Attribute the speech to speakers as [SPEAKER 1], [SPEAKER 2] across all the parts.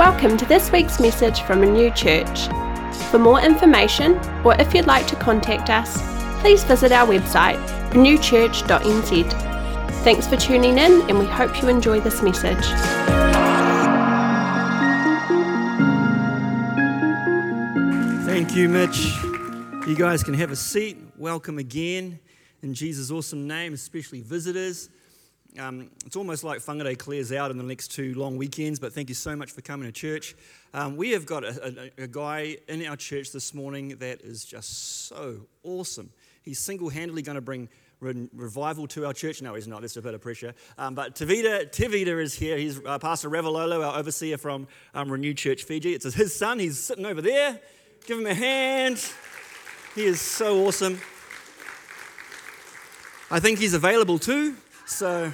[SPEAKER 1] Welcome to this week's message from a new church. For more information, or if you'd like to contact us, please visit our website, newchurch.nz. Thanks for tuning in, and we hope you enjoy this message.
[SPEAKER 2] Thank you, Mitch. You guys can have a seat. Welcome again in Jesus' awesome name, especially visitors. Um, it's almost like Whangarei clears out in the next two long weekends, but thank you so much for coming to church. Um, we have got a, a, a, guy in our church this morning that is just so awesome. He's single handedly going to bring re- revival to our church. No, he's not. That's a bit of pressure. Um, but Tavita, Tivita is here. He's uh, Pastor Ravalolo, our overseer from um, Renew Church Fiji. It's his son. He's sitting over there. Give him a hand. He is so awesome. I think he's available too. So,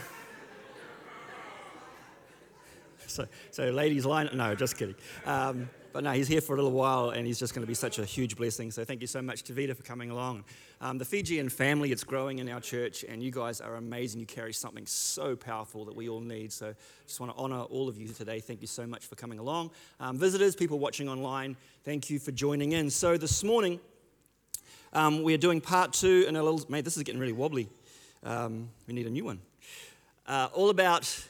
[SPEAKER 2] so, so ladies line. No, just kidding. Um, but no, he's here for a little while, and he's just going to be such a huge blessing. So thank you so much, Tavita, for coming along. Um, the Fijian family, it's growing in our church, and you guys are amazing. You carry something so powerful that we all need. So just want to honor all of you today. Thank you so much for coming along. Um, visitors, people watching online, thank you for joining in. So this morning, um, we're doing part two, and a little, mate, this is getting really wobbly. Um, we need a new one. Uh, all about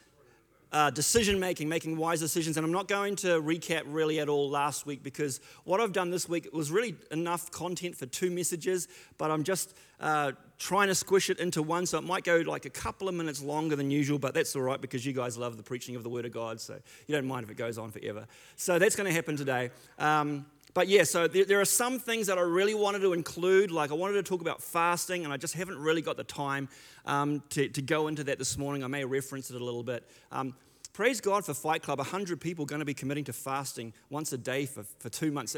[SPEAKER 2] uh, decision making, making wise decisions. And I'm not going to recap really at all last week because what I've done this week was really enough content for two messages, but I'm just uh, trying to squish it into one. So it might go like a couple of minutes longer than usual, but that's all right because you guys love the preaching of the Word of God. So you don't mind if it goes on forever. So that's going to happen today. Um, but yeah, so there, there, are some things that I really wanted to include. Like I wanted to talk about fasting, and I just haven't really got the time um, to, to go into that this morning. I may reference it a little bit. Um, praise God for Fight Club. 100 people going to be committing to fasting once a day for, for two months.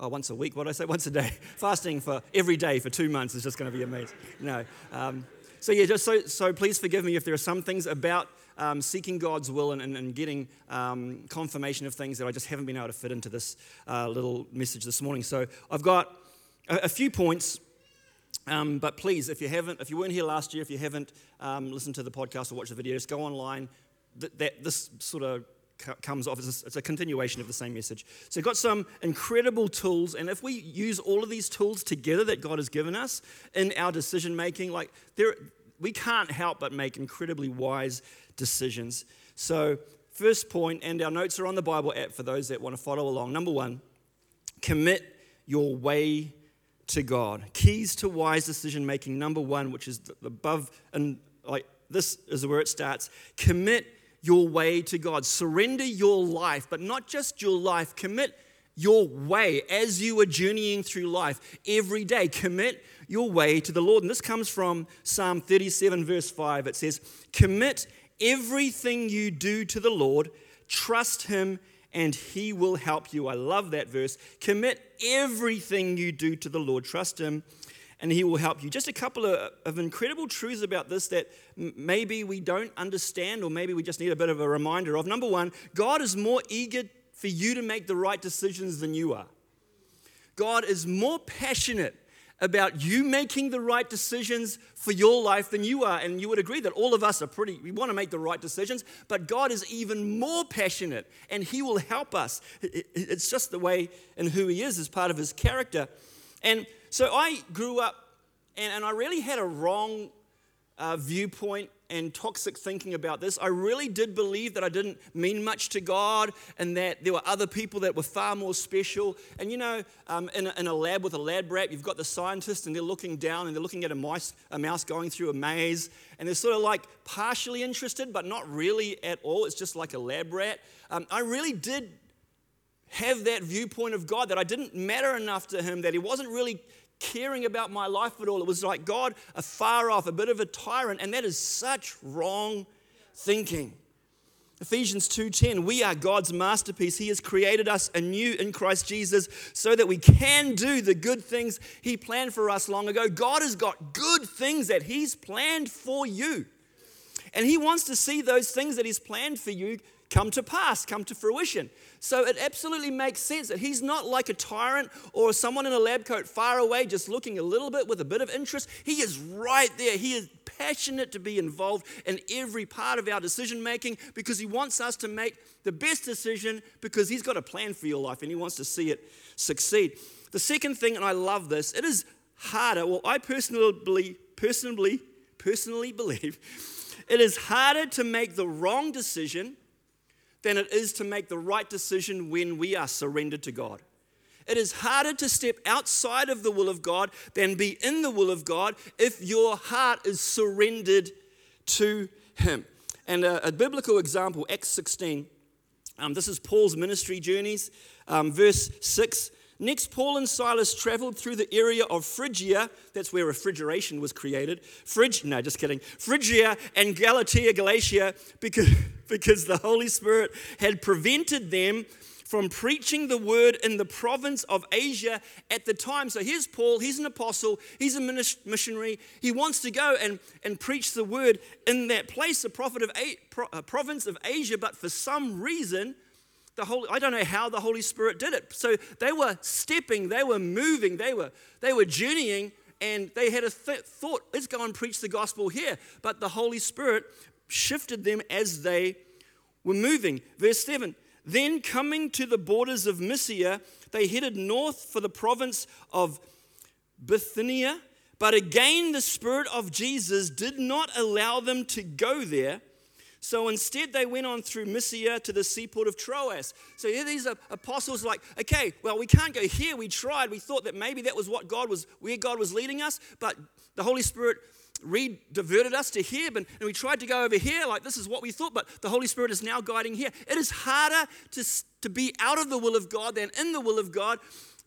[SPEAKER 2] oh, once a week, what did I say? Once a day. fasting for every day for two months is just going to be amazing. No. Um, so yeah, just so, so please forgive me if there are some things about um, seeking God's will and, and, and getting um, confirmation of things that I just haven't been able to fit into this uh, little message this morning. So I've got a, a few points. Um, but please, if you haven't, if you weren't here last year, if you haven't um, listened to the podcast or watched the video, just go online. That, that this sort of comes off. It's a, it's a, continuation of the same message. So, I've got some incredible tools, and if we use all of these tools together that God has given us in our decision making, like there, we can't help but make incredibly wise decisions. So, first point, and our notes are on the Bible app for those that want to follow along. Number one, commit your way to God. Keys to wise decision making. Number one, which is above, and like this is where it starts. Commit your way to God. Surrender your life, but not just your life. Commit your way as you are journeying through life every day. Commit your way to the Lord. And this comes from Psalm 37, verse 5. It says, Commit everything you do to the Lord, trust Him, and He will help you. I love that verse. Commit everything you do to the Lord, trust Him, and He will help you. Just a couple of, of incredible truths about this that m- maybe we don't understand, or maybe we just need a bit of a reminder of. Number one, God is more eager for you to make the right decisions than you are. God is more passionate about you making the right decisions for your life than you are. And you would agree that all of us are pretty, we want to make the right decisions, but God is even more passionate and He will help us. It's just the way and who He is as part of His character. And so I grew up and, and I really had a wrong uh, viewpoint and toxic thinking about this. I really did believe that I didn't mean much to God and that there were other people that were far more special. And you know, um, in, a, in, a, lab with a lab rat, you've got the scientist and they're looking down and they're looking at a mouse, a mouse going through a maze and they're sort of like partially interested, but not really at all. It's just like a lab rat. Um, I really did have that viewpoint of God that I didn't matter enough to Him, that He wasn't really caring about my life at all. It was like God afar off, a bit of a tyrant, and that is such wrong thinking. Ephesians 2:10 We are God's masterpiece. He has created us anew in Christ Jesus so that we can do the good things he planned for us long ago. God has got good things that he's planned for you. And He wants to see those things that He's planned for you come to pass, come to fruition. So it absolutely makes sense that he's not like a tyrant or someone in a lab coat far away just looking a little bit with a bit of interest. He is right there. He is passionate to be involved in every part of our decision making because he wants us to make the best decision because he's got a plan for your life and he wants to see it succeed. The second thing, and I love this, it is harder. Well, I personally, personally, personally believe it is harder to make the wrong decision than it is to make the right decision when we are surrendered to God. It is harder to step outside of the will of God than be in the will of God if your heart is surrendered to Him. And a, a biblical example, Acts 16, um, this is Paul's ministry journeys, um, verse 6. Next, Paul and Silas traveled through the area of Phrygia. That's where refrigeration was created. Phryg, no, just kidding. Phrygia and Galatia, Galatia, because, because the Holy Spirit had prevented them from preaching the word in the province of Asia at the time. So here's Paul, he's an apostle, he's a missionary. He wants to go and, and preach the word in that place, the prophet of uh, province of Asia, but for some reason, the Holy, I don't know how the Holy Spirit did it. So they were stepping, they were moving, they were, they were journeying, and they had a th- thought, let's go and preach the gospel here. But the Holy Spirit shifted them as they were moving. Verse 7 Then coming to the borders of Mysia, they headed north for the province of Bithynia. But again, the Spirit of Jesus did not allow them to go there. So instead, they went on through Mysia to the seaport of Troas. So here these apostles are like, okay, well, we can't go here. We tried. We thought that maybe that was what God was, where God was leading us, but the Holy Spirit diverted us to here, and, and we tried to go over here, like this is what we thought, but the Holy Spirit is now guiding here. It is harder to, to be out of the will of God than in the will of God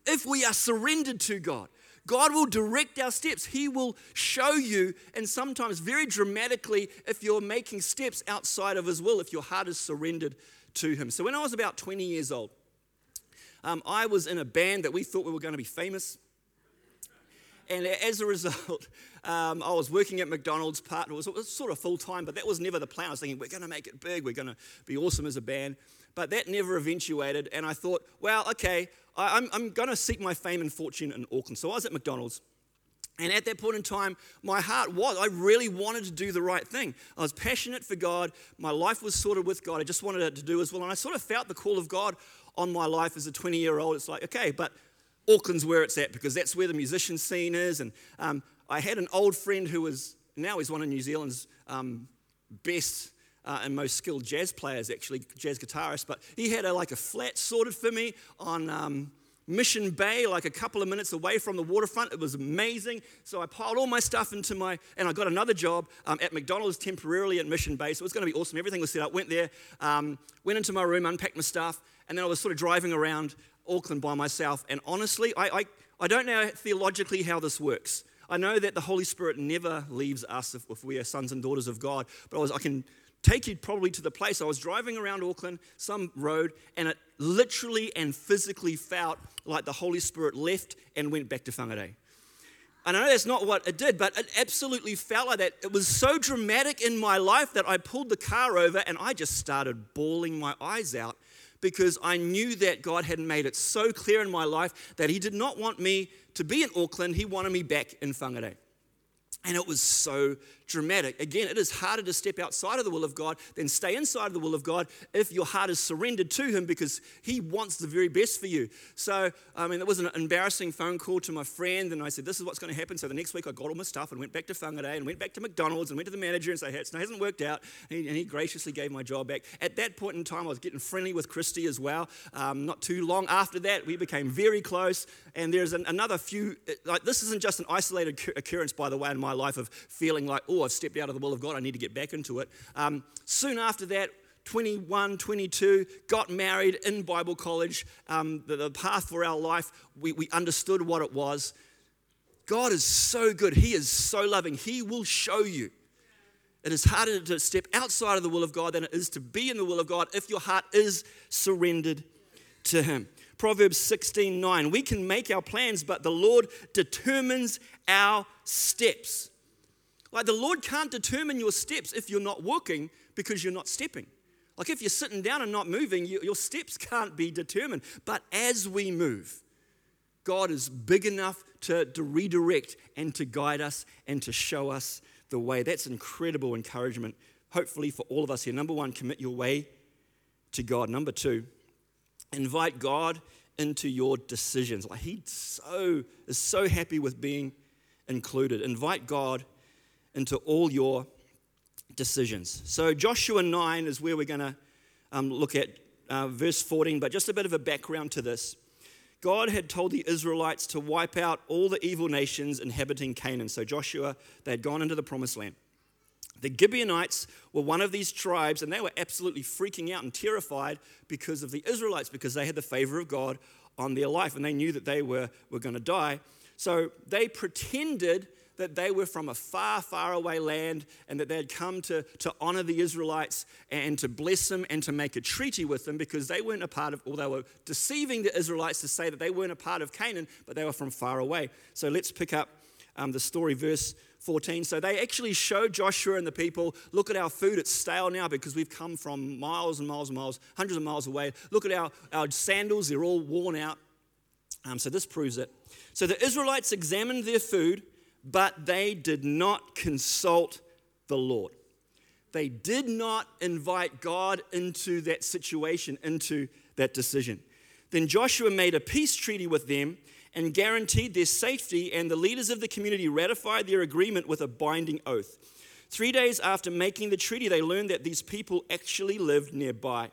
[SPEAKER 2] if we are surrendered to God. God will direct our steps. He will show you, and sometimes very dramatically, if you're making steps outside of His will, if your heart is surrendered to Him. So, when I was about 20 years old, um, I was in a band that we thought we were going to be famous. And as a result, um, I was working at McDonald's part. It was, it was sort of full time, but that was never the plan. I was thinking, we're going to make it big, we're going to be awesome as a band. But that never eventuated. And I thought, well, okay, I, am I'm, I'm going to seek my fame and fortune in Auckland. So I was at McDonald's. And at that point in time, my heart was, I really wanted to do the right thing. I was passionate for God. My life was sort of with God. I just wanted to do as well. And I sort of felt the call of God on my life as a 20 year old. It's like, okay, but Auckland's where it's at because that's where the musician scene is. And um, I had an old friend who was, now he's one of New Zealand's um, best uh, and most skilled jazz players, actually, jazz guitarists. But he had a, like a flat sorted for me on um, Mission Bay, like a couple of minutes away from the waterfront. It was amazing. So I piled all my stuff into my, and I got another job um, at McDonald's temporarily at Mission Bay. So it was going to be awesome. Everything was set up. Went there, um, went into my room, unpacked my stuff, and then I was sort of driving around Auckland by myself. And honestly, I, I, I don't know theologically how this works. I know that the Holy Spirit never leaves us if, if we are sons and daughters of God, but I, was, I can take you probably to the place I was driving around Auckland, some road, and it literally and physically felt like the Holy Spirit left and went back to Whangarei. And I know that's not what it did, but it absolutely felt like that. It was so dramatic in my life that I pulled the car over and I just started bawling my eyes out because I knew that God had made it so clear in my life that He did not want me to be in Auckland, He wanted me back in Whangarei. And it was so dramatic. Again, it is harder to step outside of the will of God than stay inside of the will of God if your heart is surrendered to Him because He wants the very best for you. So, I mean, it was an embarrassing phone call to my friend, and I said, This is what's going to happen. So the next week I got all my stuff and went back to Whangarei and went back to McDonald's and went to the manager and said, Hey, it hasn't worked out. And he, and he, graciously gave my job back. At that point in time, I was getting friendly with Christy as well. Um, not too long after that, we became very close. And there's an, another few, like, this isn't just an isolated occurrence, by the way, in my life of feeling like, oh, I've stepped out of the will of God, I need to get back into it. Um, soon after that, 21, 22, got married in Bible college. Um, the, the, path for our life, we, we understood what it was. God is so good. He is so loving. He will show you. It is harder to step outside of the will of God than it is to be in the will of God if your heart is surrendered to Him. Proverbs 16 9. We can make our plans, but the Lord determines our steps. Like the Lord can't determine your steps if you're not walking because you're not stepping. Like if you're sitting down and not moving, you, your steps can't be determined. But as we move, God is big enough to, to redirect and to guide us and to show us the way. That's incredible encouragement, hopefully, for all of us here. Number one, commit your way to God. Number two, invite God into your decisions. Like he so is so happy with being included. Invite God into all your decisions. So, Joshua 9 is where we're going to um, look at uh, verse 14, but just a bit of a background to this. God had told the Israelites to wipe out all the evil nations inhabiting Canaan. So, Joshua, they had gone into the promised land. The Gibeonites were one of these tribes, and they were absolutely freaking out and terrified because of the Israelites, because they had the favor of God on their life, and they knew that they were, were going to die. So they pretended that they were from a far, far away land and that they had come to, to honor the Israelites and to bless them and to make a treaty with them because they weren't a part of, or they were deceiving the Israelites to say that they weren't a part of Canaan, but they were from far away. So let's pick up um, the story, verse 14. So they actually showed Joshua and the people, look at our food, it's stale now because we've come from miles and miles and miles, hundreds of miles away. Look at our, our sandals, they're all worn out. Um, so this proves it. So the Israelites examined their food but they did not consult the Lord. They did not invite God into that situation, into that decision. Then Joshua made a peace treaty with them and guaranteed their safety, and the leaders of the community ratified their agreement with a binding oath. Three days after making the treaty, they learned that these people actually lived nearby.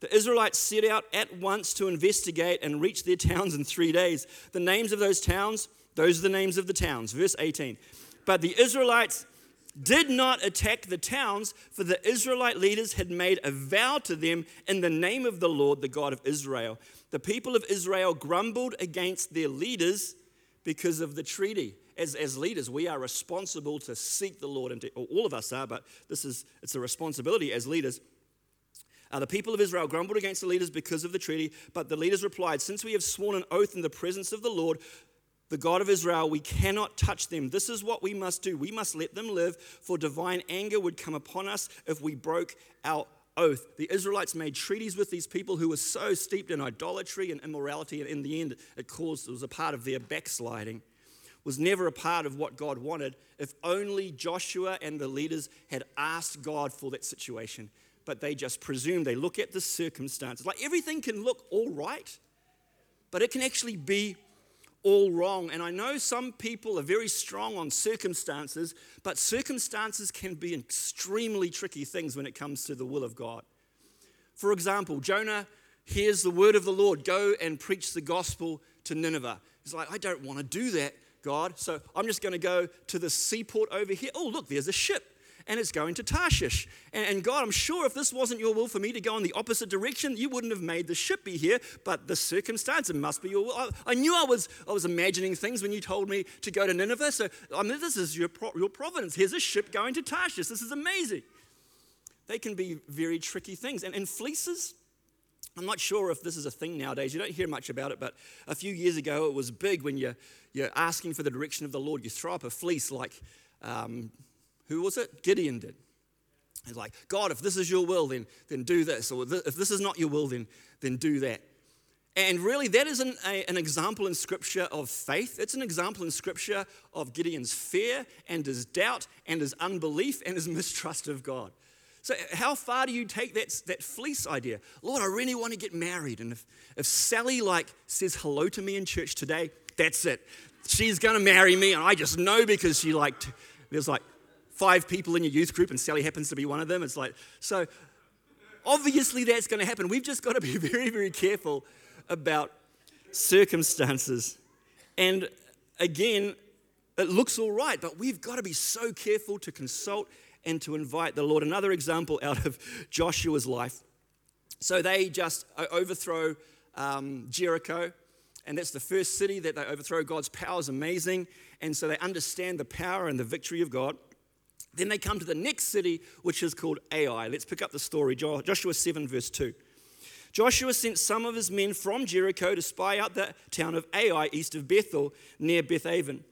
[SPEAKER 2] The Israelites set out at once to investigate and reach their towns in three days. The names of those towns those are the names of the towns. Verse 18. But the Israelites did not attack the towns, for the Israelite leaders had made a vow to them in the name of the Lord, the God of Israel. The people of Israel grumbled against their leaders because of the treaty. As, as leaders, we are responsible to seek the Lord, and to, all of us are, but this is it's a responsibility as leaders. Uh, the people of Israel grumbled against the leaders because of the treaty, but the leaders replied, Since we have sworn an oath in the presence of the Lord, the God of Israel, we cannot touch them. This is what we must do. We must let them live, for divine anger would come upon us if we broke our oath. The Israelites made treaties with these people who were so steeped in idolatry and immorality, and in the end, it caused, it was a part of their backsliding. Was never a part of what God wanted. If only Joshua and the leaders had asked God for that situation, but they just presumed. They look at the circumstances. Like everything can look all right, but it can actually be all wrong. And I know some people are very strong on circumstances, but circumstances can be extremely tricky things when it comes to the will of God. For example, Jonah hears the word of the Lord go and preach the gospel to Nineveh. He's like, I don't want to do that, God. So I'm just going to go to the seaport over here. Oh, look, there's a ship and it's going to Tarshish. And, and, God, I'm sure if this wasn't your will for me to go in the opposite direction, you wouldn't have made the ship be here. But the circumstance, it must be your will. I, I knew I was, I was imagining things when you told me to go to Nineveh. So, I mean, this is your, your providence. Here's a ship going to Tarshish. This is amazing. They can be very tricky things. And, and fleeces, I'm not sure if this is a thing nowadays. You don't hear much about it, but a few years ago it was big when you're, you're asking for the direction of the Lord. You throw up a fleece like um, who was it? Gideon did. He's like, God, if this is your will, then, then do this. Or if this is not your will, then, then do that. And really, that is an, an example in Scripture of faith. It's an example in Scripture of Gideon's fear and his doubt and his unbelief and his mistrust of God. So, how far do you take that, that fleece idea? Lord, I really want to get married. And if, if Sally like says hello to me in church today, that's it. She's going to marry me. And I just know because she like, there's like five people in your youth group and Sally happens to be one of them. It's like, so obviously that's going to happen. We've just got to be very, very careful about circumstances. And again, it looks all right, but we've got to be so careful to consult and to invite the Lord. Another example out of Joshua's life. So they just overthrow um, Jericho, and that's the first city that they overthrow. God's power is amazing, and so they understand the power and the victory of God. Then they come to the next city, which is called Ai. Let's pick up the story Joshua 7, verse 2. Joshua sent some of his men from Jericho to spy out the town of Ai, east of Bethel, near Bethaven.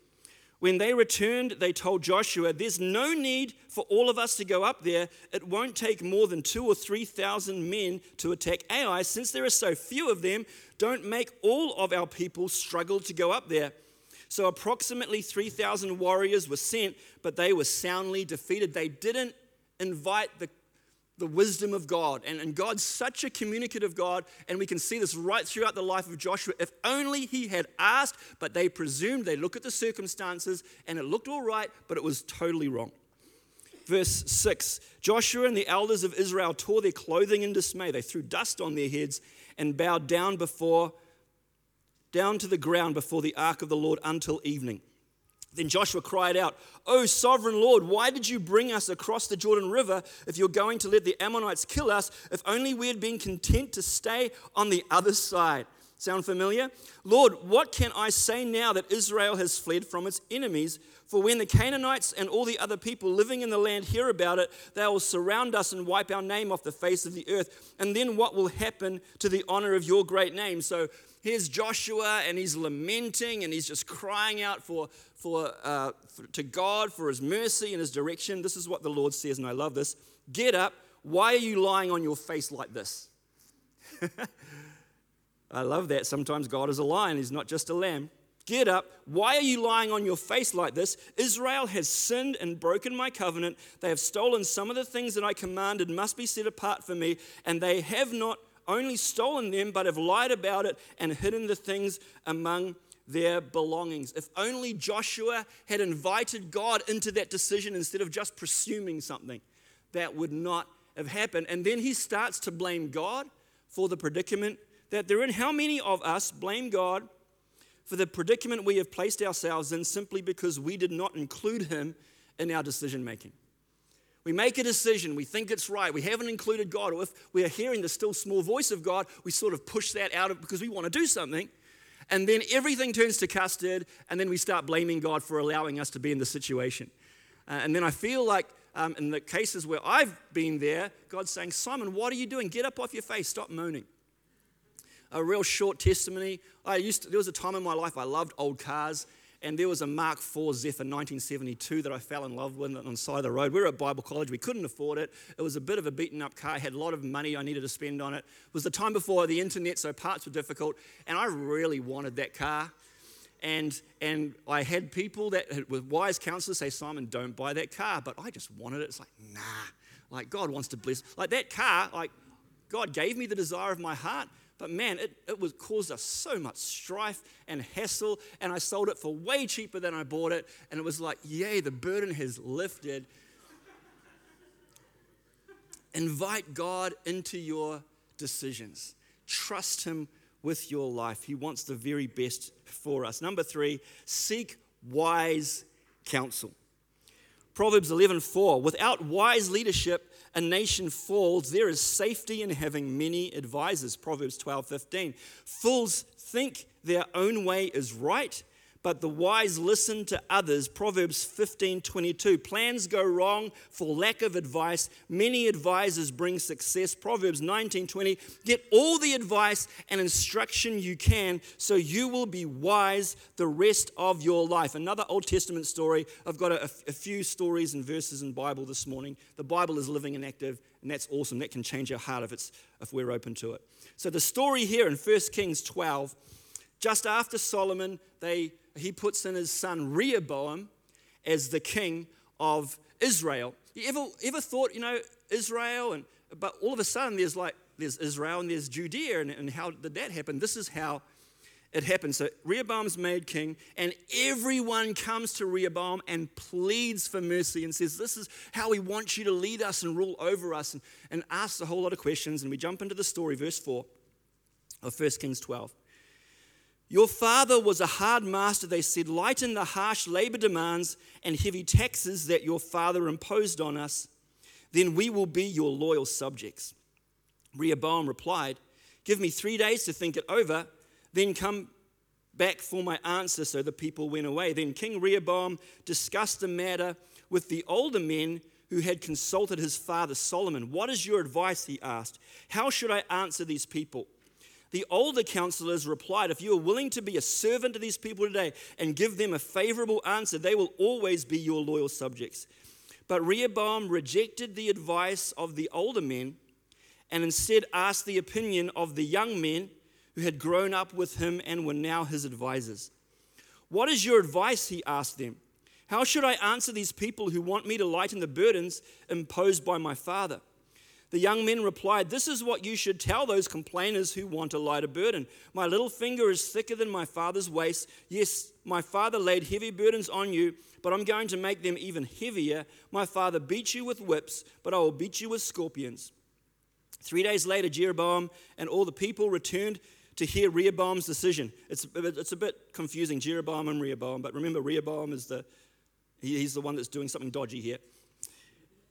[SPEAKER 2] When they returned, they told Joshua, There's no need for all of us to go up there. It won't take more than two or three thousand men to attack Ai. Since there are so few of them, don't make all of our people struggle to go up there. So approximately 3,000 warriors were sent, but they were soundly defeated. They didn't invite the the wisdom of God. And, and God's such a communicative God, and we can see this right throughout the life of Joshua. If only he had asked, but they presumed, they look at the circumstances, and it looked all right, but it was totally wrong. Verse 6 Joshua and the elders of Israel tore their clothing in dismay. They threw dust on their heads and bowed down before, down to the ground before the ark of the Lord until evening. Then Joshua cried out, O sovereign Lord, why did you bring us across the Jordan River if you're going to let the Ammonites kill us? If only we had been content to stay on the other side. Sound familiar? Lord, what can I say now that Israel has fled from its enemies? For when the Canaanites and all the other people living in the land hear about it, they will surround us and wipe our name off the face of the earth. And then what will happen to the honor of your great name? So here's Joshua, and he's lamenting and he's just crying out for, for, uh, for, to God for his mercy and his direction. This is what the Lord says, and I love this. Get up. Why are you lying on your face like this? I love that. Sometimes God is a lion, he's not just a lamb. Get up. Why are you lying on your face like this? Israel has sinned and broken my covenant. They have stolen some of the things that I commanded must be set apart for me, and they have not only stolen them, but have lied about it and hidden the things among their belongings. If only Joshua had invited God into that decision instead of just presuming something, that would not have happened. And then he starts to blame God for the predicament that they're in. How many of us blame God for the predicament we have placed ourselves in simply because we did not include him in our decision making? We make a decision, we think it's right, we haven't included God, or if we are hearing the still small voice of God, we sort of push that out of, because we want to do something. And then everything turns to custard, and then we start blaming God for allowing us to be in the situation. Uh, and then I feel like um, in the cases where I've been there, God's saying, Symon, what are you doing? Get up off your face, stop moaning. A real short testimony. I used to, there was a time in my life I loved old cars, and there was a Mark IV Zephyr 1972 that I fell in love with on the side of the road. We were at Bible college, we couldn't afford it. It was a bit of a beaten up car, I had a lot of money I needed to spend on it. It was the time before the internet, so parts were difficult, and I really wanted that car. And, and I had people that with wise counselors say, Symon, don't buy that car. But I just wanted it. It's like, nah, like God wants to bless. Like that car, like God gave me the desire of my heart, but man, it, it was caused us so much strife and hassle, and I sold it for way cheaper than I bought it. And it was like, yay, the burden has lifted. Invite God into your decisions. Trust Him with your life. He wants the very best for us. Number three, seek wise counsel. Proverbs 11:4 Without wise leadership, a nation falls. There is safety in having many advisors. Proverbs 12:15. Fools think their own way is right, but the wise listen to others. Proverbs 15 22. Plans go wrong for lack of advice. Many advisors bring success. Proverbs 19 20. Get all the advice and instruction you can so you will be wise the rest of your life. Another Old Testament story. I've got a, a few stories and verses in Bible this morning. The Bible is living and active, and that's awesome. That can change our heart if, it's, if we're open to it. So the story here in 1 Kings 12, just after Solomon, they he puts in his son Rehoboam as the king of Israel. You ever, ever thought, you know, Israel, and but all of a sudden there's like, there's Israel and there's Judea, and, and how did that happen? This is how it happened. So Rehoboam's made king, and everyone comes to Rehoboam and pleads for mercy and says, This is how we want you to lead us and rule over us, and, and asks a whole lot of questions. And we jump into the story, verse 4 of 1 Kings 12. Your father was a hard master, they said. Lighten the harsh labor demands and heavy taxes that your father imposed on us. Then we will be your loyal subjects. Rehoboam replied, Give me three days to think it over, then come back for my answer. So the people went away. Then King Rehoboam discussed the matter with the older men who had consulted his father Solomon. What is your advice? He asked. How should I answer these people? The older counselors replied, If you are willing to be a servant to these people today and give them a favorable answer, they will always be your loyal subjects. But Rehoboam rejected the advice of the older men and instead asked the opinion of the young men who had grown up with him and were now his advisors. What is your advice? He asked them. How should I answer these people who want me to lighten the burdens imposed by my father? The young men replied, This is what you should tell those complainers who want a lighter burden. My little finger is thicker than my father's waist. Yes, my father laid heavy burdens on you, but I'm going to make them even heavier. My father beat you with whips, but I will beat you with scorpions. Three days later, Jeroboam and all the people returned to hear Rehoboam's decision. It's, it's a bit confusing, Jeroboam and Rehoboam, but remember, Rehoboam is the, he's the one that's doing something dodgy here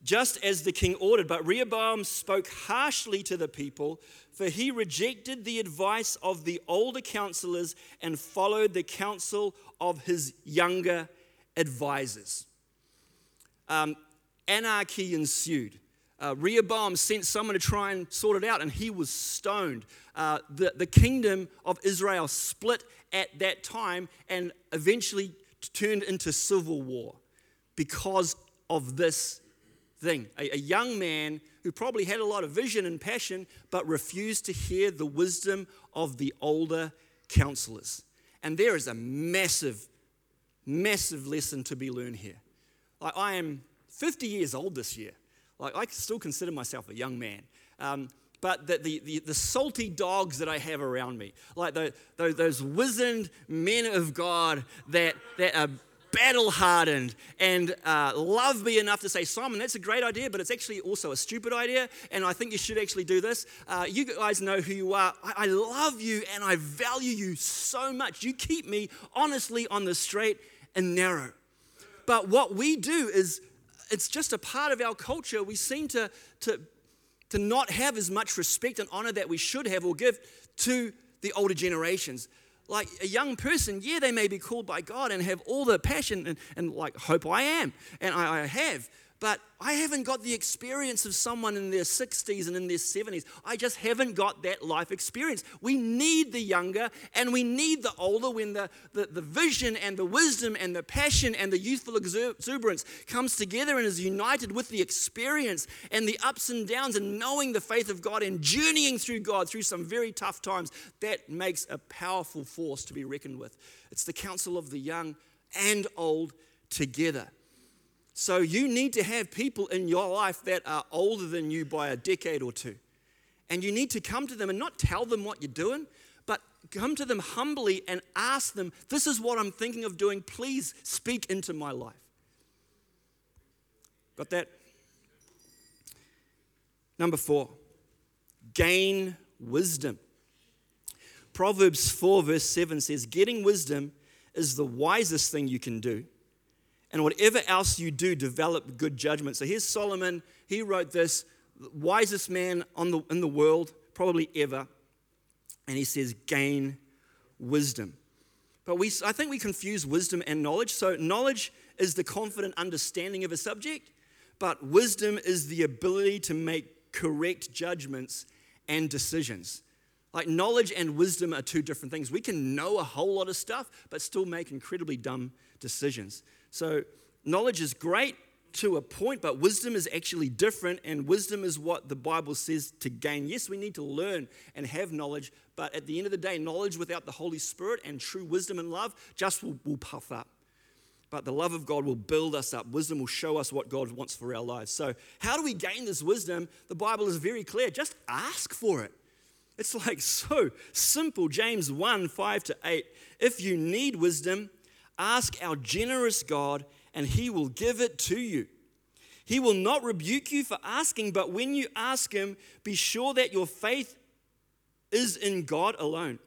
[SPEAKER 2] just as the king ordered. But Rehoboam spoke harshly to the people, for he rejected the advice of the older counselors and followed the counsel of his younger advisors. Um, anarchy ensued. Uh, Rehoboam sent someone to try and sort it out, and he was stoned. Uh, the, the kingdom of Israel split at that time and eventually turned into civil war because of this thing. A, a, young man who probably had a lot of vision and passion, but refused to hear the wisdom of the older counselors. And there is a massive, massive lesson to be learned here. Like, I am 50 years old this year. Like, I still consider myself a young man. Um, but the, the, the, the, salty dogs that I have around me, like the, the, those wizened men of God that, that are battle hardened and uh, love me enough to say, Symon, that's a great idea, but it's actually also a stupid idea, and I think you should actually do this. Uh, you guys know who you are. I, I love you and I value you so much. You keep me honestly on the straight and narrow. But what we do is, it's just a part of our culture. We seem to, to, to not have as much respect and honor that we should have or give to the older generations like a young person, yeah, they may be called by God and have all the passion and, and like hope I am, and I, I have but I haven't got the experience of someone in their 60s and in their 70s. I just haven't got that life experience. We need the younger and we need the older when the, the, the vision and the wisdom and the passion and the youthful exuberance comes together and is united with the experience and the ups and downs and knowing the faith of God and journeying through God through some very tough times. That makes a powerful force to be reckoned with. It's the counsel of the young and old together. So you need to have people in your life that are older than you by a decade or two. And you need to come to them and not tell them what you're doing, but come to them humbly and ask them, This is what I'm thinking of doing. Please speak into my life. Got that? Number four, gain wisdom. Proverbs 4, verse 7 says, Getting wisdom is the wisest thing you can do and whatever else you do, develop good judgment. So here's Solomon. He wrote this, wisest man on the, in the world, probably ever. And he says, gain wisdom. But we, I think we confuse wisdom and knowledge. So, knowledge is the confident understanding of a subject, but wisdom is the ability to make correct judgments and decisions. Like, knowledge and wisdom are two different things. We can know a whole lot of stuff, but still make incredibly dumb decisions. So, knowledge is great to a point, but wisdom is actually different, and wisdom is what the Bible says to gain. Yes, we need to learn and have knowledge, but at the end of the day, knowledge without the Holy Spirit and true wisdom and love just will, will puff up. But the love of God will build us up. Wisdom will show us what God wants for our lives. So, how do we gain this wisdom? The Bible is very clear. Just ask for it. It's like so simple. James 1 5 to 8. If you need wisdom, Ask our generous God, and he will give it to you. He will not rebuke you for asking, but when you ask him, be sure that your faith is in God alone.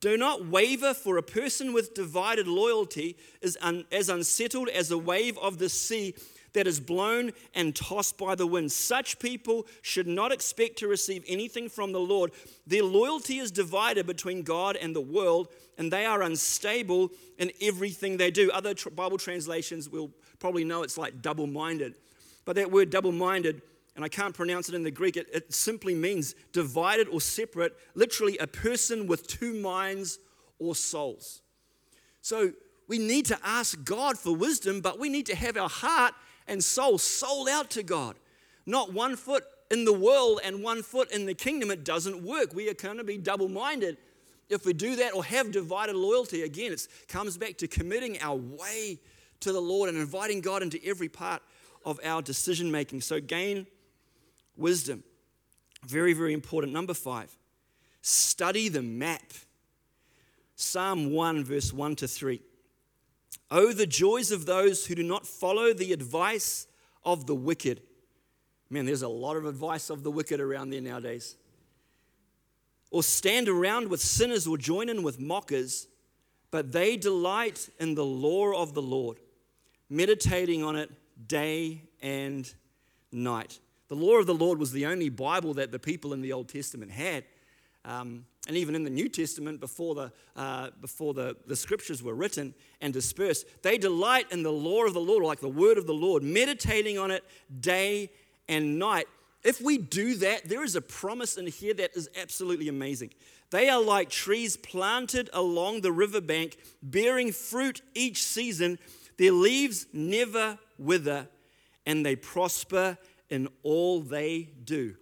[SPEAKER 2] Do not waver, for a person with divided loyalty is un- as unsettled as a wave of the sea that is blown and tossed by the wind. Such people should not expect to receive anything from the Lord. Their loyalty is divided between God and the world, and they are unstable in everything they do. Other Bible translations will probably know it's like double minded. But that word double minded and I can't pronounce it in the Greek, it, it simply means divided or separate, literally, a person with two minds or souls. So we need to ask God for wisdom, but we need to have our heart and soul sold out to God. Not one foot in the world and one foot in the kingdom. It doesn't work. We are going to be double minded if we do that or have divided loyalty. Again, it comes back to committing our way to the Lord and inviting God into every part of our decision making. So, gain wisdom. Very, very important. Number five, study the map. Psalm 1, verse 1 to 3. Oh, the joys of those who do not follow the advice of the wicked. Man, there's a lot of advice of the wicked around there nowadays. Or stand around with sinners or join in with mockers, but they delight in the law of the Lord, meditating on it day and night. The law of the Lord was the only Bible that the people in the Old Testament had. Um, and even in the New Testament, before, the, uh, before the, the scriptures were written and dispersed, they delight in the law of the Lord, like the word of the Lord, meditating on it day and night. If we do that, there is a promise in here that is absolutely amazing. They are like trees planted along the riverbank, bearing fruit each season. Their leaves never wither, and they prosper in all they do.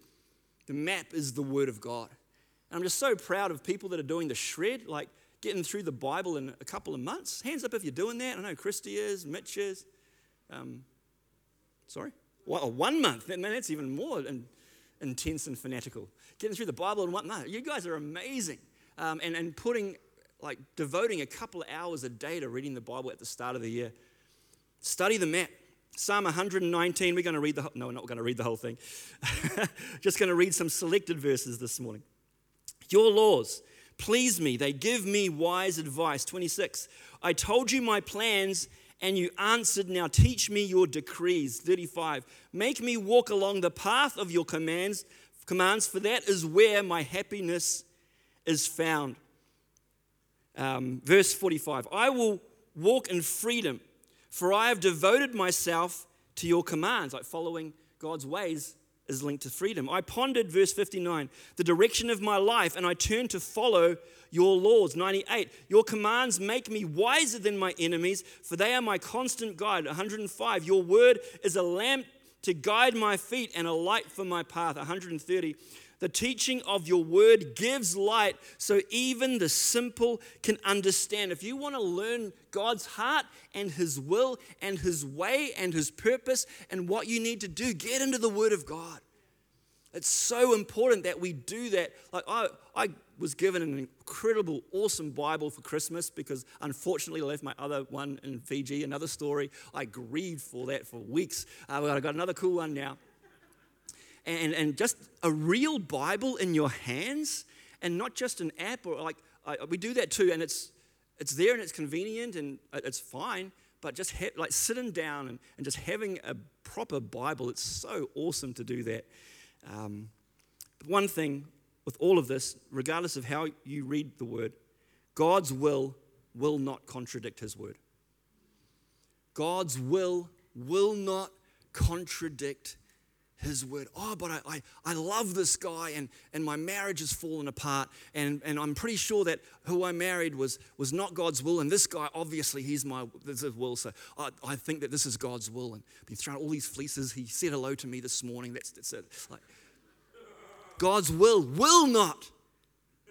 [SPEAKER 2] The map is the Word of God. And I'm just so proud of people that are doing the shred, like getting through the Bible in a couple of months. Hands up if you're doing that. I know Christy is, Mitch is. Um, sorry? Well, one month. Man, that's even more in, intense and fanatical. Getting through the Bible in one month. You guys are amazing. Um, and, and putting, like, devoting a couple of hours a day to reading the Bible at the start of the year. Study the map. Psalm 119, we're going to read the, no, we're not going to read the whole thing. Just going to read some selected verses this morning. Your laws please me, they give me wise advice. 26. I told you my plans and you answered, Now teach me your decrees. 35. Make me walk along the path of your commands, commands, for that is where my happiness is found. Um, verse 45. I will walk in freedom, for I have devoted myself to your commands, like following God's ways is linked to freedom. I pondered, verse 59, the direction of my life, and I turned to follow your laws. 98, your commands make me wiser than my enemies, for they are my constant guide. 105, your word is a lamp to guide my feet and a light for my path. 130, the teaching of your word gives light so even the simple can understand. If you want to learn God's heart and his will and his way and his purpose and what you need to do, get into the word of God. It's so important that we do that. Like I, I was given an incredible, awesome Bible for Christmas because unfortunately I left my other one in Fiji, another story. I grieved for that for weeks. Uh, I got another cool one now and, and just a real Bible in your hands and not just an app or like I, we do that too and it's it's there and it's convenient and it's fine but just ha- like sitting down and, and just having a proper bible it's so awesome to do that. Um, one thing with all of this regardless of how you read the word god's will will not contradict his word. God's will will not contradict his word. Oh, but I, I, I, love this guy and, and my marriage has fallen apart. And, and I'm pretty sure that who I married was, was not God's will. And this guy, obviously, he's my this is will. So I, I think that this is God's will. And been throwing all these fleeces. He said hello to me this morning. That's, that's it. Like, God's will will not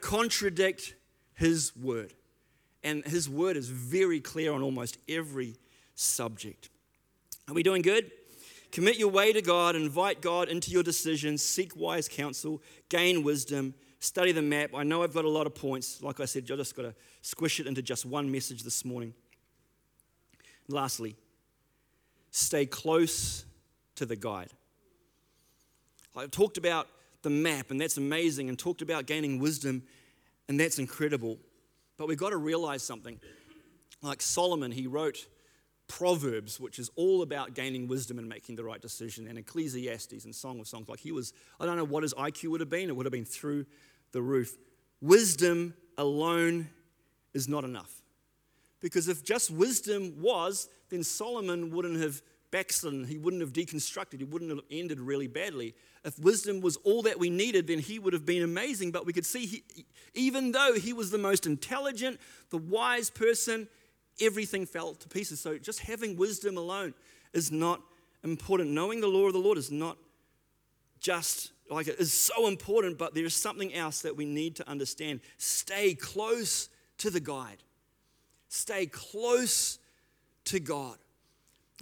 [SPEAKER 2] contradict his word. And his word is very clear on almost every subject. Are we doing good? Commit your way to God, invite God into your decisions, seek wise counsel, gain wisdom, study the map. I know I've got a lot of points. Like I said, I just got to squish it into just one message this morning. Lastly, stay close to the guide. I've talked about the map, and that's amazing, and talked about gaining wisdom, and that's incredible. But we've got to realize something. Like Solomon, he wrote Proverbs, which is all about gaining wisdom and making the right decision, and Ecclesiastes and Song of Songs. Like he was, I don't know what his IQ would have been, it would have been through the roof. Wisdom alone is not enough. Because if just wisdom was, then Solomon wouldn't have backslidden, he wouldn't have deconstructed, he wouldn't have ended really badly. If wisdom was all that we needed, then he would have been amazing. But we could see, he, even though he was the most intelligent, the wise person, everything fell to pieces. So just having wisdom alone is not important. Knowing the law of the Lord is not just like it is so important, but there is something else that we need to understand. Stay close to the guide. Stay close to God.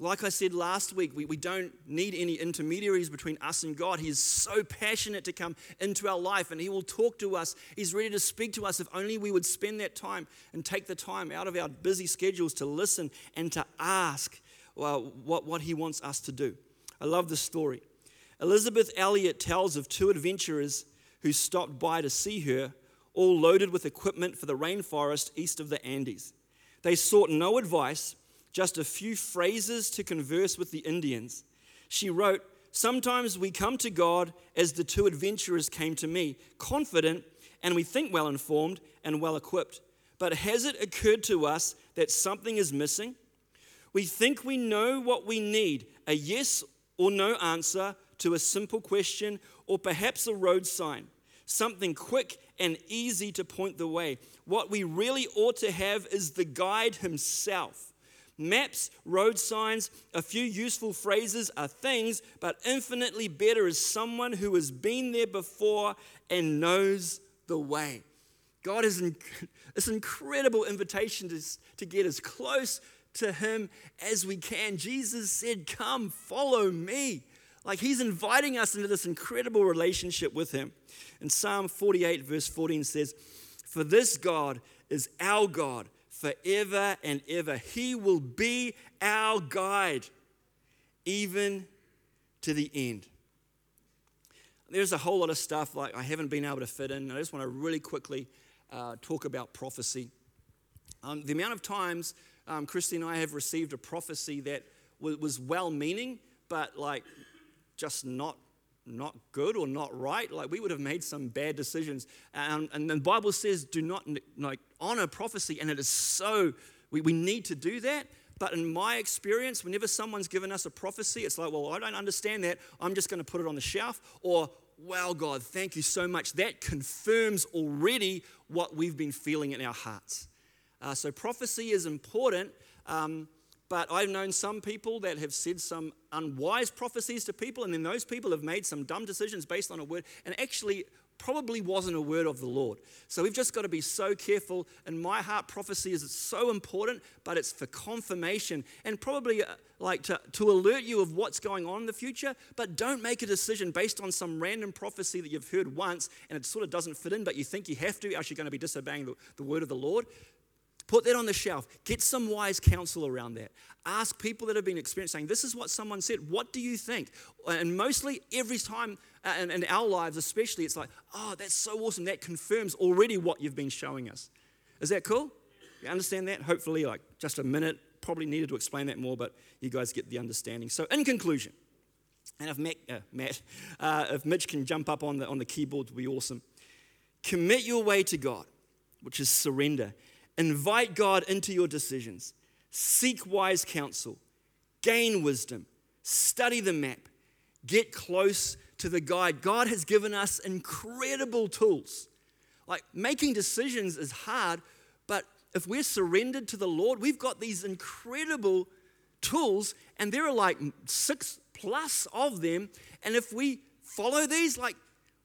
[SPEAKER 2] Like I said last week, we, we don't need any intermediaries between us and God. He is so passionate to come into our life and He will talk to us. He's ready to speak to us if only we would spend that time and take the time out of our busy schedules to listen and to ask well, what, what He wants us to do. I love this story. Elisabeth Elliot tells of two adventurers who stopped by to see her, all loaded with equipment for the rainforest east of the Andes. They sought no advice just a few phrases to converse with the Indians. She wrote, Sometimes we come to God as the two adventurers came to me, confident and we think well informed and well equipped. But has it occurred to us that something is missing? We think we know what we need a yes or no answer to a simple question, or perhaps a road sign, something quick and easy to point the way. What we really ought to have is the guide himself Maps, road signs, a few useful phrases are things, but infinitely better is someone who has been there before and knows the way. God is this incredible invitation to, to get as close to Him as we can. Jesus said, Come, follow me. Like He's inviting us into this incredible relationship with Him. And Psalm 48, verse 14 says, For this God is our God forever and ever. He will be our guide, even to the end. There's a whole lot of stuff like I haven't been able to fit in. I just want to really quickly uh, talk about prophecy. Um, the amount of times um, Christy and I have received a prophecy that was well meaning, but like just not not good or not right. Like we would have made some bad decisions. And, and the Bible says, do not like, honor prophecy. And it is so, we, we need to do that. But in my experience, whenever someone's given us a prophecy, it's like, well, I don't understand that. I'm just going to put it on the shelf. Or, wow, God, thank you so much. That confirms already what we've been feeling in our hearts. Uh, so prophecy is important. Um, but I've known some people that have said some unwise prophecies to people, and then those people have made some dumb decisions based on a word, and actually probably wasn't a word of the Lord. So we've just got to be so careful. And my heart, prophecy is so important, but it's for confirmation and probably uh, like to, to alert you of what's going on in the future. But don't make a decision based on some random prophecy that you've heard once and it sort of doesn't fit in, but you think you have to, else you're going to be disobeying the, the word of the Lord. Put that on the shelf. Get some wise counsel around that. Ask people that have been experiencing, this is what someone said. What do you think? And mostly every time uh, in, in our lives, especially, it's like, oh, that's so awesome. That confirms already what you've been showing us. Is that cool? You understand that? Hopefully, like just a minute. Probably needed to explain that more, but you guys get the understanding. So, in conclusion, and if Matt, uh, Matt uh, if Mitch can jump up on the, on the keyboard, would be awesome. Commit your way to God, which is surrender. Invite God into your decisions. Seek wise counsel. Gain wisdom. Study the map. Get close to the guide. God has given us incredible tools. Like making decisions is hard, but if we're surrendered to the Lord, we've got these incredible tools, and there are like six plus of them. And if we follow these, like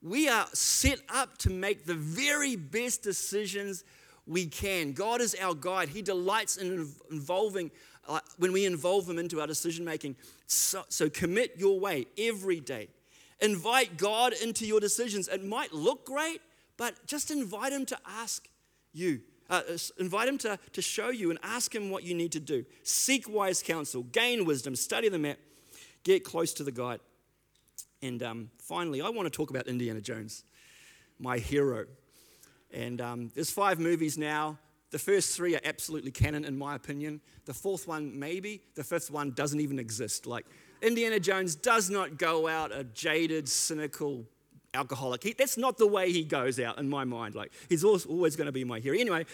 [SPEAKER 2] we are set up to make the very best decisions we can. God is our guide. He delights in involving, uh, when we involve Him into our decision making. So, so commit your way every day. Invite God into your decisions. It might look great, but just invite Him to ask you. Uh, invite him to, to show you and ask him what you need to do. Seek wise counsel, gain wisdom, study the map, get close to the guide. And um, finally, I want to talk about Indiana Jones, my hero. And um, there's five movies now. The first three are absolutely canon, in my opinion. The fourth one, maybe. The fifth one doesn't even exist. Like, Indiana Jones does not go out a jaded, cynical alcoholic. He, that's not the way he goes out in my mind. Like, he's always, always going to be my hero. Anyway,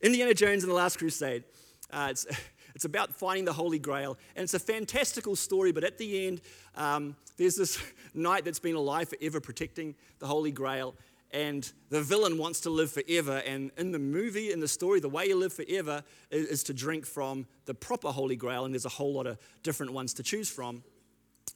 [SPEAKER 2] Indiana Jones and the Last Crusade. Uh, it's It's about finding the Holy Grail. And it's a fantastical story, but at the end, um, there's this knight that's been alive forever protecting the Holy Grail. And the villain wants to live forever. And in the movie, in the story, the way you live forever is, is to drink from the proper Holy Grail. And there's a whole lot of different ones to choose from.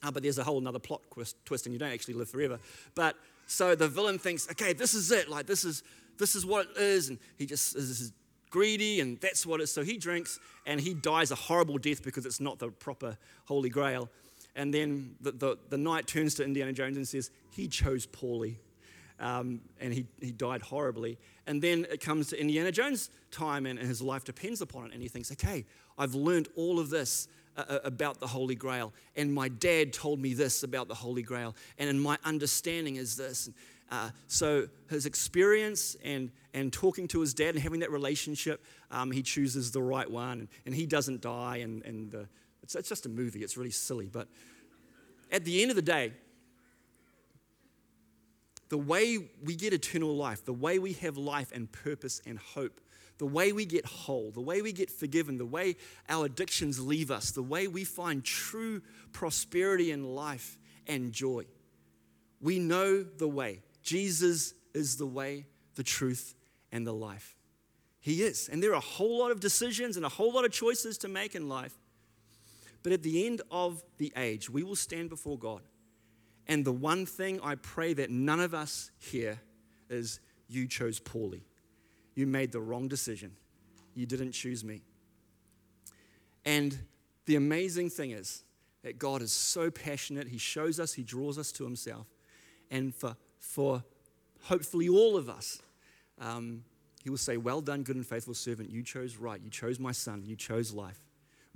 [SPEAKER 2] Uh, but there's a whole another plot twist, and you don't actually live forever. But so the villain thinks, okay, this is it. Like, this is, this is what it is. And he just is greedy, and that's what it is. So he drinks, and he dies a horrible death because it's not the proper Holy Grail. And then the, the, the knight turns to Indiana Jones and says, he chose poorly. Um, and he, he died horribly. And then it comes to Indiana Jones' time, and, and his life depends upon it. And he thinks, okay, I've learned all of this uh, uh, about the Holy Grail, and my dad told me this about the Holy Grail, and my understanding is this. Uh, so his experience and, and talking to his dad and having that relationship, um, he chooses the right one, and, and he doesn't die. And, and the, it's, it's just a movie, it's really silly. But at the end of the day, the way we get eternal life, the way we have life and purpose and hope, the way we get whole, the way we get forgiven, the way our addictions leave us, the way we find true prosperity in life and joy. We know the way. Jesus is the way, the truth, and the life. He is. And there are a whole lot of decisions and a whole lot of choices to make in life. But at the end of the age, we will stand before God. And the one thing I pray that none of us here is you chose poorly. You made the wrong decision. You didn't choose me. And the amazing thing is that God is so passionate. He shows us, He draws us to Himself. And for, for hopefully all of us, um, He will say, Well done, good and faithful servant. You chose right. You chose my son. You chose life.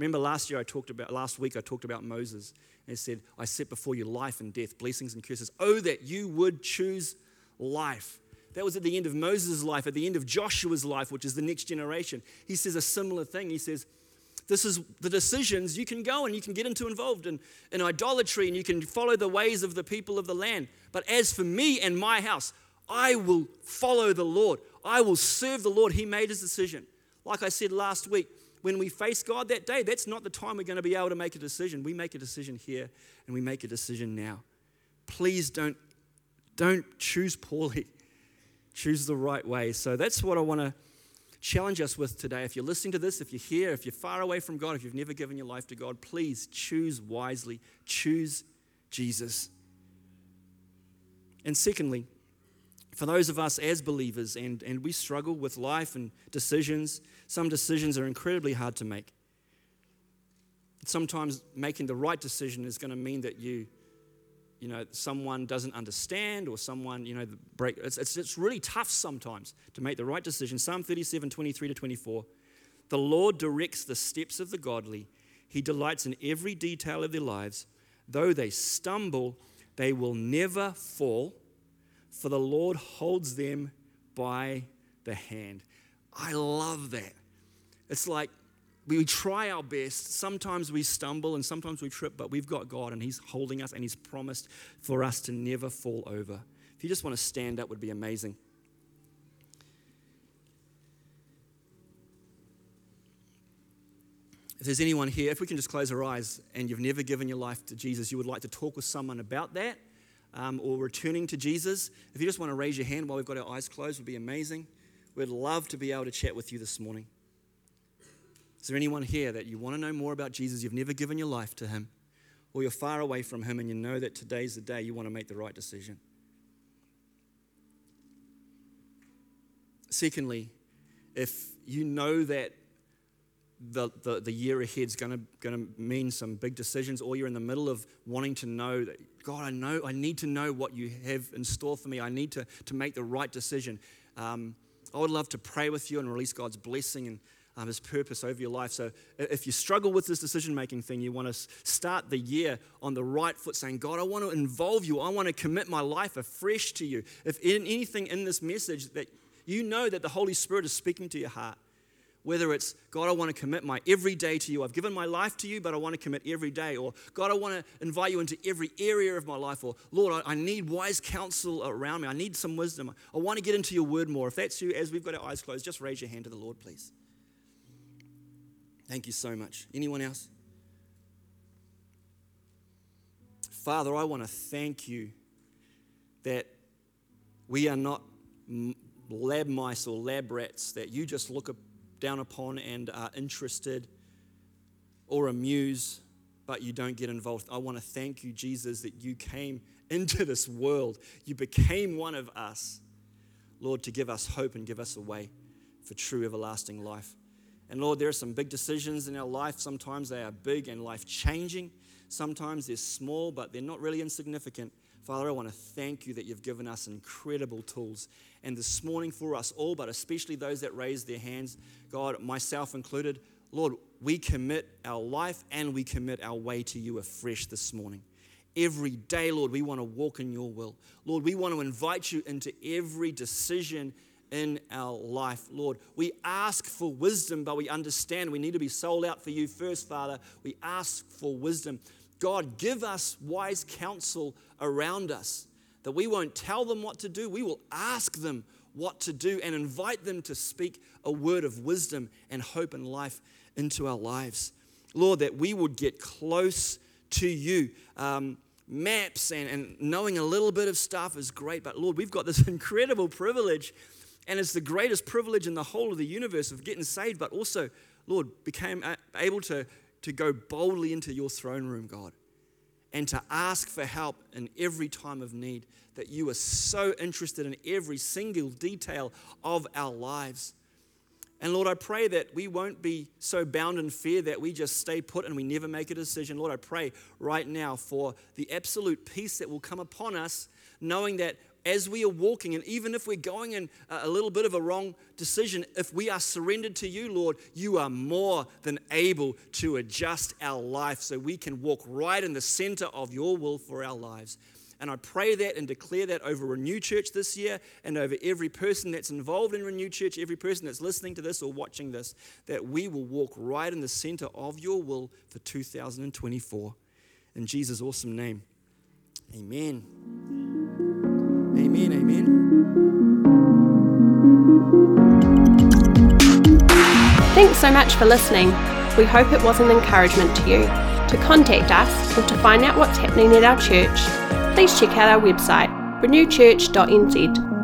[SPEAKER 2] Remember last year I talked about, last week I talked about Moses and said, I set before you life and death, blessings and curses. Oh, that you would choose life. That was at the end of Moses' life, at the end of Joshua's life, which is the next generation. He says a similar thing. He says, This is the decisions you can go and you can get into involved in, in idolatry and you can follow the ways of the people of the land. But as for me and my house, I will follow the Lord. I will serve the Lord. He made his decision. Like I said last week, when we face God that day, that's not the time we're going to be able to make a decision. We make a decision here and we make a decision now. Please don't, don't choose poorly choose the right way. So that's what I want to challenge us with today. If you're listening to this, if you're here, if you're far away from God, if you've never given your life to God, please choose wisely. Choose Jesus. And secondly, for those of us as believers, and, and we struggle with life and decisions, some decisions are incredibly hard to make. Sometimes making the right decision is going to mean that you you know, someone doesn't understand or someone, you know, break. It's, it's, it's really tough sometimes to make the right decision. Psalm 37, 23 to 24. The Lord directs the steps of the godly. He delights in every detail of their lives. Though they stumble, they will never fall, for the Lord holds them by the hand. I love that. It's like we try our best. Sometimes we stumble and sometimes we trip, but we've got God and He's holding us and He's promised for us to never fall over. If you just want to stand up, would be amazing. If there's anyone here, if we can just close our eyes and you've never given your life to Jesus, you would like to talk with someone about that um, or returning to Jesus, if you just want to raise your hand while we've got our eyes closed, would be amazing. We'd love to be able to chat with you this morning. Is there anyone here that you want to know more about Jesus? You've never given your life to him, or you're far away from him and you know that today's the day you want to make the right decision? Secondly, if you know that the, the, the year ahead is going to mean some big decisions, or you're in the middle of wanting to know that, God, I know, I need to know what you have in store for me. I need to, to make the right decision. Um, I would love to pray with you and release God's blessing and um, His purpose over your life. So if you struggle with this decision making thing, you want to start the year on the right foot saying, God, I want to involve you. I want to commit my life afresh to you. If in anything in this message that you know that the Holy Spirit is speaking to your heart, whether it's, God, I want to commit my every day to you. I've given my life to you, but I want to commit every day. Or, God, I want to invite you into every area of my life. Or, Lord, I, need wise counsel around me. I need some wisdom. I want to get into your word more. If that's you, as we've got our eyes closed, just raise your hand to the Lord, please. Thank you so much. Anyone else? Father, I want to thank you that we are not lab mice or lab rats that you just look down upon and are interested or amused, but you don't get involved. I want to thank you, Jesus, that you came into this world. You became one of us, Lord, to give us hope and give us a way for true everlasting life. And Lord, there are some big decisions in our life. Sometimes they are big and life changing. Sometimes they're small, but they're not really insignificant. Father, I want to thank you that you've given us incredible tools. And this morning, for us all, but especially those that raise their hands, God, myself included, Lord, we commit our life and we commit our way to you afresh this morning. Every day, Lord, we want to walk in your will. Lord, we want to invite you into every decision in our life. Lord, we ask for wisdom, but we understand we need to be sold out for you first, Father. We ask for wisdom. God, give us wise counsel around us that we won't tell them what to do, we will ask them what to do and invite them to speak a word of wisdom and hope and life into our lives. Lord, that we would get close to you. Um, maps and, and knowing a little bit of stuff is great, but Lord, we've got this incredible privilege, and it's the greatest privilege in the whole of the universe of getting saved, but also, Lord, became able to to go boldly into your throne room, God, and to ask for help in every time of need. That you are so interested in every single detail of our lives. And Lord, I pray that we won't be so bound in fear that we just stay put and we never make a decision. Lord, I pray right now for the absolute peace that will come upon us, knowing that as we are walking, and even if we're going in a little bit of a wrong decision, if we are surrendered to you, Lord, you are more than able to adjust our life so we can walk right in the center of your will for our lives. And I pray that and declare that over Renew Church this year and over every person that's involved in Renew Church, every person that's listening to this or watching this, that we will walk right in the center of your will for 2024. In Jesus' awesome name, amen. Amen. Amen.
[SPEAKER 1] Thanks so much for listening. We hope it was an encouragement to you. To contact us or to find out what's happening at our church, please check out our website renewchurch.nz